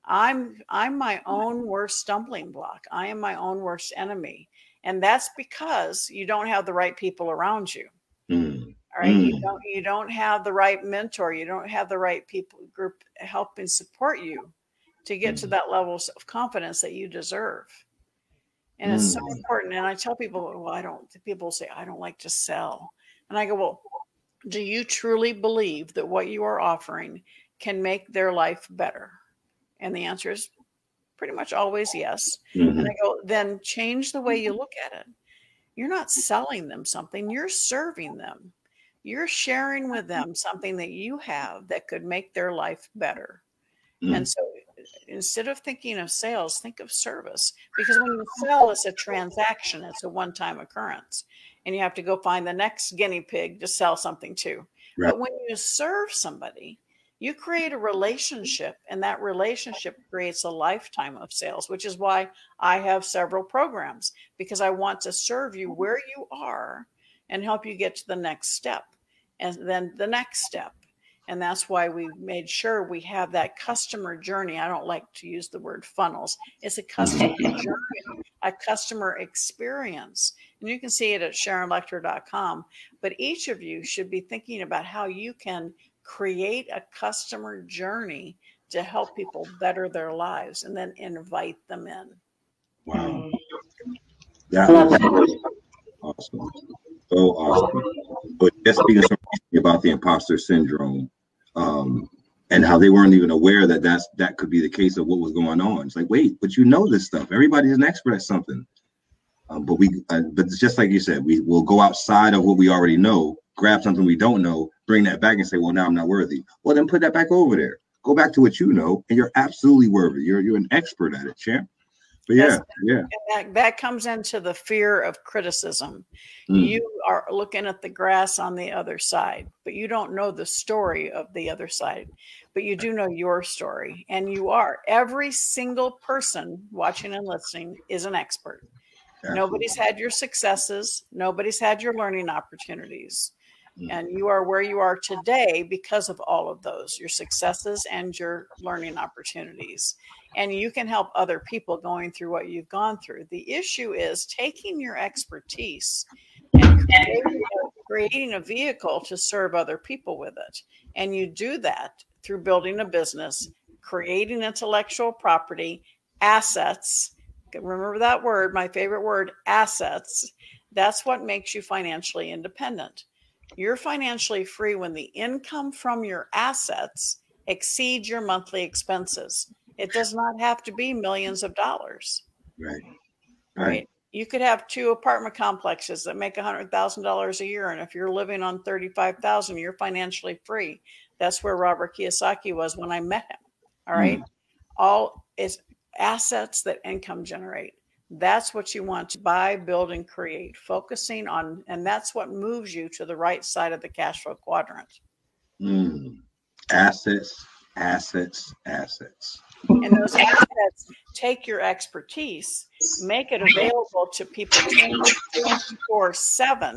I'm I'm my own worst stumbling block. I am my own worst enemy, and that's because you don't have the right people around you. Mm. Right. Mm. You don't you don't have the right mentor. You don't have the right people group helping support you to get mm. to that level of confidence that you deserve. And mm. it's so mm. important. And I tell people, well, I don't people say, I don't like to sell. And I go, Well, do you truly believe that what you are offering can make their life better? And the answer is pretty much always yes. Mm-hmm. And I go, then change the way you look at it. You're not selling them something, you're serving them you're sharing with them something that you have that could make their life better. Mm. And so instead of thinking of sales, think of service because when you sell, it's a transaction, it's a one time occurrence. And you have to go find the next guinea pig to sell something to. Right. But when you serve somebody, you create a relationship, and that relationship creates a lifetime of sales, which is why I have several programs because I want to serve you where you are and help you get to the next step and then the next step. And that's why we made sure we have that customer journey. I don't like to use the word funnels. It's a customer journey, a customer experience. And you can see it at SharonLechter.com. But each of you should be thinking about how you can create a customer journey to help people better their lives and then invite them in. Wow. Mm-hmm. That was awesome. So awesome. But just speaking about the imposter syndrome, um, and how they weren't even aware that that's that could be the case of what was going on. It's like, wait, but you know this stuff. Everybody's an expert at something. Um, but we, uh, but it's just like you said, we will go outside of what we already know, grab something we don't know, bring that back, and say, well, now I'm not worthy. Well, then put that back over there. Go back to what you know, and you're absolutely worthy. You're you're an expert at it, champ. Yeah, yeah. That, that comes into the fear of criticism. Mm. You are looking at the grass on the other side, but you don't know the story of the other side, but you do know your story. And you are. Every single person watching and listening is an expert. Absolutely. Nobody's had your successes, nobody's had your learning opportunities. Mm. And you are where you are today because of all of those your successes and your learning opportunities and you can help other people going through what you've gone through. The issue is taking your expertise and creating a, vehicle to serve other people with it. And you do that through building a business, creating intellectual property, assets. Remember that word, my favorite word, assets. That's what makes you financially independent. You're financially free when the income from your assets exceeds your monthly expenses. It does not have to be millions of dollars. Right. Right. right. You could have two apartment complexes that make $100,000 a year. And if you're living on 35,000, you're financially free. That's where Robert Kiyosaki was when I met him. All right. Mm. All is assets that income generate. That's what you want to buy, build, and create, focusing on, and that's what moves you to the right side of the cash flow quadrant. Mm. Assets, assets, assets. And those assets take your expertise, make it available to people 24 7,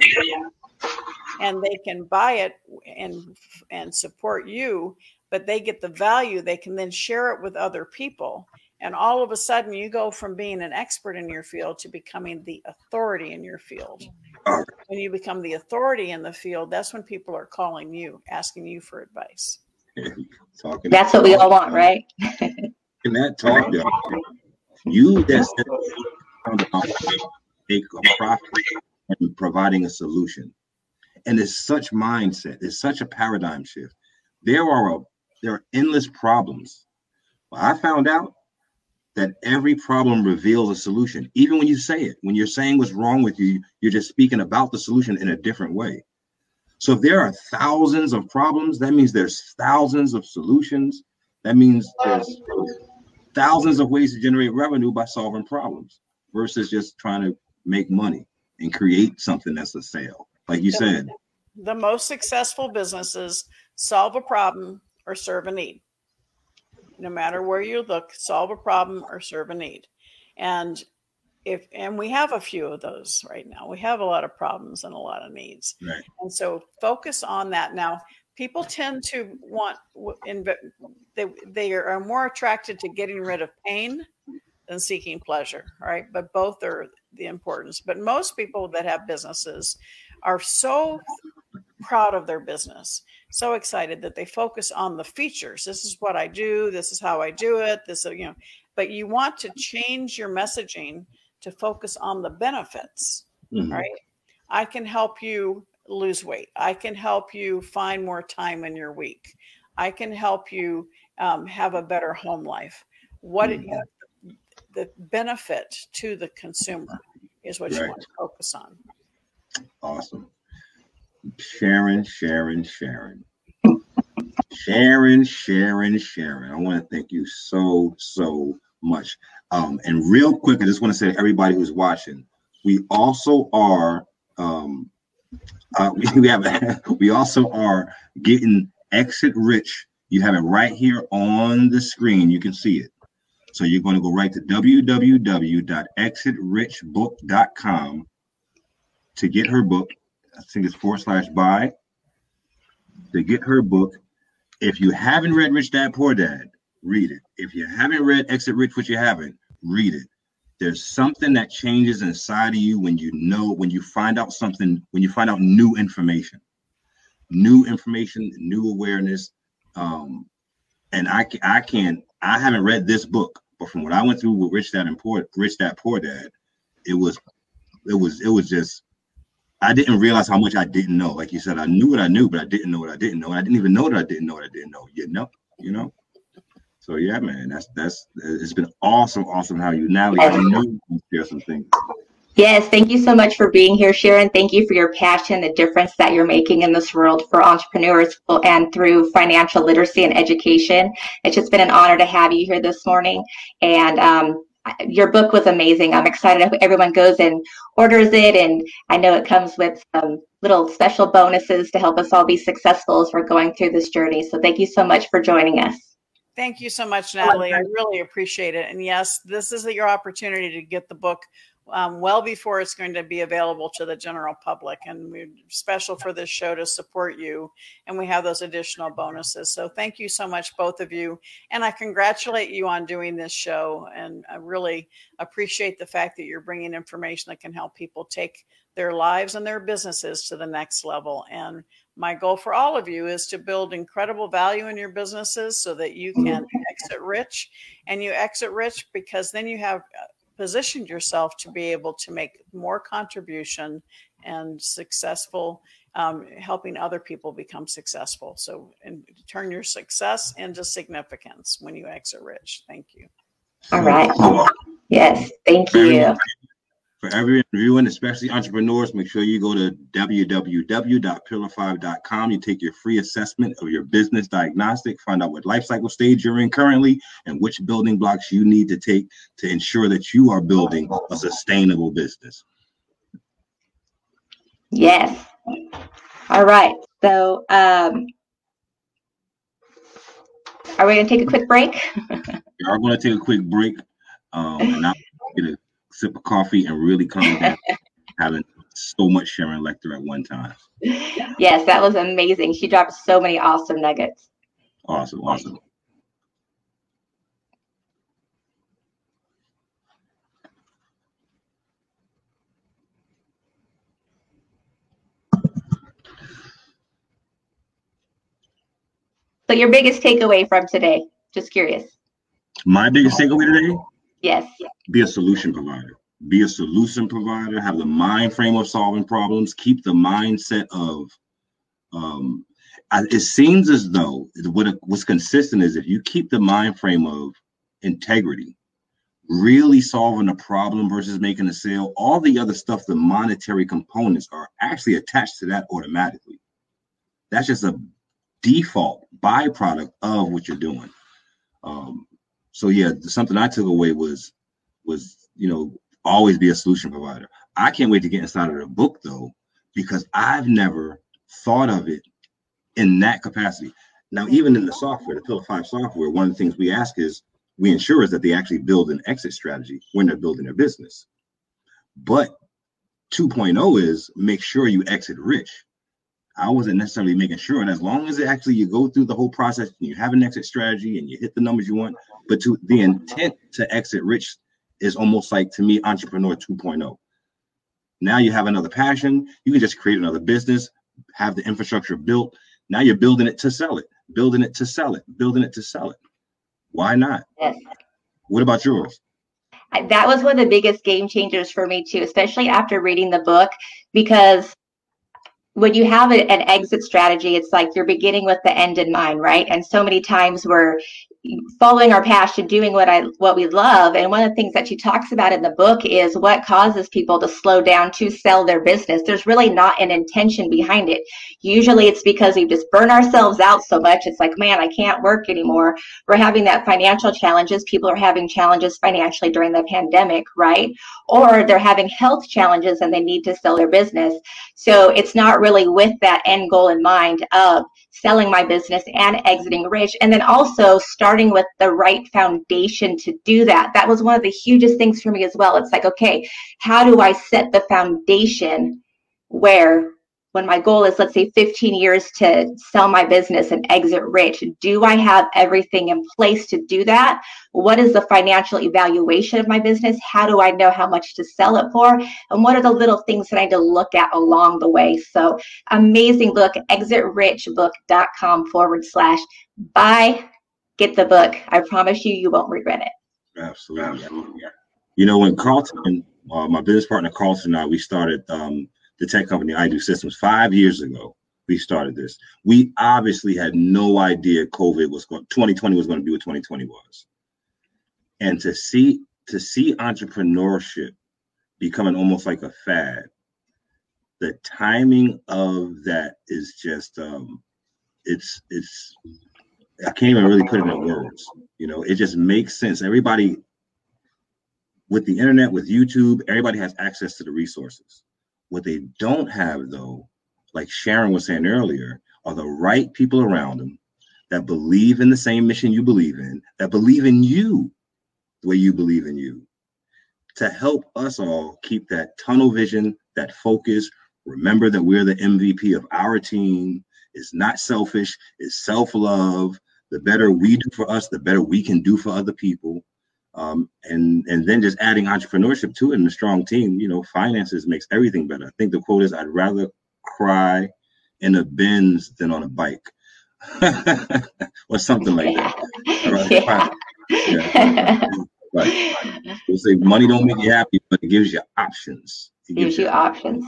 and they can buy it and, and support you, but they get the value. They can then share it with other people and all of a sudden, you go from being an expert in your field to becoming the authority in your field. When you become the authority in the field, that's when people are calling you, asking you for advice. That's what we all want, right? That talk, you that's take a profit and providing a solution. And it's such mindset, it's such a paradigm shift. There are a, there are endless problems. I found out that every problem reveals a solution. Even when you say it, when you're saying what's wrong with you, you're just speaking about the solution in a different way. So if there are thousands of problems, that means there's thousands of solutions. That means there's thousands of ways to generate revenue by solving problems versus just trying to make money and create something that's a sale. Like you said, the most successful businesses solve a problem or serve a need no matter where you look, solve a problem or serve a need. And if and we have a few of those right now. We have a lot of problems and a lot of needs. Right. And so focus on that. Now, people tend to want they they are more attracted to getting rid of pain than seeking pleasure, right? But both are the importance. But most people that have businesses are so proud of their business so excited that they focus on the features. This is what I do. This is how I do it. This, you know, but you want to change your messaging to focus on the benefits, mm-hmm. right? I can help you lose weight. I can help you find more time in your week. I can help you um, have a better home life. What mm-hmm. it, the benefit to the consumer is what right. you want to focus on. Awesome. Sharon, Sharon, Sharon. Sharon, Sharon, Sharon. I want to thank you so, so much. Um, and real quick, I just want to say to everybody who's watching, we also are um, uh, we, we have we also are getting exit rich. You have it right here on the screen. You can see it. So you're going to go right to www.exitrichbook.com to get her book. I think it's forward slash buy to get her book. If you haven't read Rich Dad Poor Dad, read it. If you haven't read Exit Rich, which you haven't, read it. There's something that changes inside of you when you know, when you find out something, when you find out new information, new information, new awareness. Um, and I, I can't, I haven't read this book, but from what I went through with Rich Dad and Poor, Rich Dad Poor Dad, it was, it was, it was just I didn't realize how much I didn't know. Like you said, I knew what I knew, but I didn't know what I didn't know. And I didn't even know that I didn't know what I didn't know. You know, you know. So yeah, man, that's that's it's been awesome, awesome how you now I know you share some things. Yes, thank you so much for being here, Sharon. Thank you for your passion, the difference that you're making in this world for entrepreneurs and through financial literacy and education. It's just been an honor to have you here this morning. And um, your book was amazing. I'm excited everyone goes and orders it. And I know it comes with some little special bonuses to help us all be successful as we're going through this journey. So thank you so much for joining us. Thank you so much, Natalie. I really appreciate it. And yes, this is your opportunity to get the book um, well before it's going to be available to the general public. And we're special for this show to support you. And we have those additional bonuses. So thank you so much, both of you. And I congratulate you on doing this show. And I really appreciate the fact that you're bringing information that can help people take their lives and their businesses to the next level. And my goal for all of you is to build incredible value in your businesses so that you can exit rich and you exit rich because then you have positioned yourself to be able to make more contribution and successful um, helping other people become successful. So, and turn your success into significance when you exit rich. Thank you. All right. Yes, thank you. For every interviewing, especially entrepreneurs, make sure you go to www.pillar5.com. You take your free assessment of your business diagnostic, find out what life cycle stage you're in currently, and which building blocks you need to take to ensure that you are building a sustainable business. Yes. All right. So, um, are we going to take a quick break? we are going to take a quick break. Um, and I'm get a sip of coffee and really calm down, having so much Sharon Lechter at one time. Yes, that was amazing. She dropped so many awesome nuggets. Awesome, awesome. So your biggest takeaway from today? Just curious. My biggest takeaway today? Yes. Be a solution provider. Be a solution provider. Have the mind frame of solving problems. Keep the mindset of. Um, it seems as though what what's consistent is if you keep the mind frame of integrity, really solving a problem versus making a sale, all the other stuff, the monetary components are actually attached to that automatically. That's just a default byproduct of what you're doing. Um, so yeah, something I took away was was you know always be a solution provider. I can't wait to get inside of the book though, because I've never thought of it in that capacity. Now, even in the software, the Pillar Five software, one of the things we ask is we ensure is that they actually build an exit strategy when they're building their business. But 2.0 is make sure you exit rich. I wasn't necessarily making sure. And as long as it actually you go through the whole process and you have an exit strategy and you hit the numbers you want, but to the intent to exit rich is almost like to me entrepreneur 2.0. Now you have another passion. You can just create another business, have the infrastructure built. Now you're building it to sell it, building it to sell it, building it to sell it. Why not? Yes. What about yours? That was one of the biggest game changers for me too, especially after reading the book, because when you have an exit strategy, it's like you're beginning with the end in mind, right? And so many times we're following our passion, doing what I what we love. And one of the things that she talks about in the book is what causes people to slow down to sell their business. There's really not an intention behind it. Usually it's because we just burn ourselves out so much. It's like, man, I can't work anymore. We're having that financial challenges. People are having challenges financially during the pandemic, right? Or they're having health challenges and they need to sell their business. So it's not really with that end goal in mind of selling my business and exiting rich. And then also starting with the right foundation to do that. That was one of the hugest things for me as well. It's like, okay, how do I set the foundation where when my goal is let's say 15 years to sell my business and exit rich do i have everything in place to do that? What is the financial evaluation of my business? How do i know how much to sell it for? And what are the little things that i need to look at along the way? So amazing book exitrichbook.com forward slash buy get the book. I promise you you won't regret it. Absolutely. You know when carlton uh, my business partner carlton and i we started um, the tech company I do systems five years ago. We started this. We obviously had no idea COVID was going 2020 was going to be what 2020 was. And to see to see entrepreneurship becoming almost like a fad, the timing of that is just um it's it's I can't even really put it in words. You know, it just makes sense. Everybody with the internet, with YouTube, everybody has access to the resources. What they don't have, though, like Sharon was saying earlier, are the right people around them that believe in the same mission you believe in, that believe in you the way you believe in you, to help us all keep that tunnel vision, that focus. Remember that we're the MVP of our team. It's not selfish, it's self love. The better we do for us, the better we can do for other people um, and and then just adding entrepreneurship to it and a strong team, you know, finances makes everything better. I think the quote is, "I'd rather cry in a Benz than on a bike," or something like that. Yeah. yeah. Right. We'll say money don't make you happy, but it gives you options. It gives, gives you options.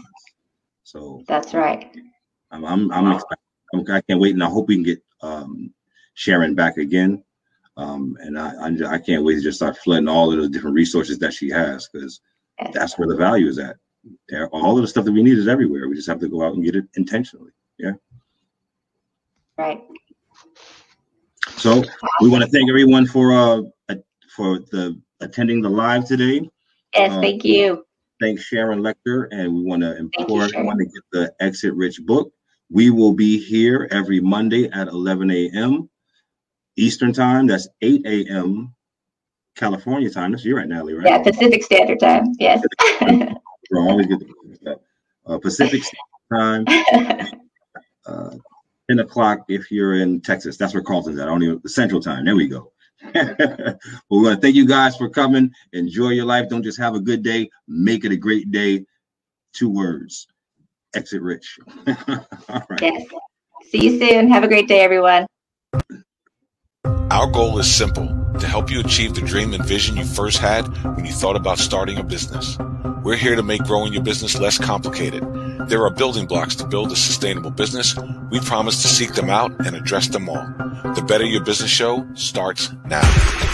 So that's right. I'm I'm, I'm, I'm I can't wait, and I hope we can get um, Sharon back again. Um, and I I can not wait to just start flooding all of those different resources that she has because that's where the value is at. All of the stuff that we need is everywhere. We just have to go out and get it intentionally. Yeah. Right. So we want to thank everyone for uh for the attending the live today. Yes, um, thank you. Thanks Sharon Lechter, and we want to implore everyone to get the Exit Rich book. We will be here every Monday at 11 a.m. Eastern Time. That's 8 a.m. California time. That's you right now, Lee, right? Yeah, Pacific Standard Time. Yes. always get the uh, Pacific Standard Time. Uh, 10 o'clock if you're in Texas. That's where Carlton's at. I don't even the Central Time. There we go. but we want to thank you guys for coming. Enjoy your life. Don't just have a good day. Make it a great day. Two words. Exit rich. All right. Yes. See you soon. Have a great day, everyone. Our goal is simple to help you achieve the dream and vision you first had when you thought about starting a business. We're here to make growing your business less complicated. There are building blocks to build a sustainable business. We promise to seek them out and address them all. The Better Your Business Show starts now.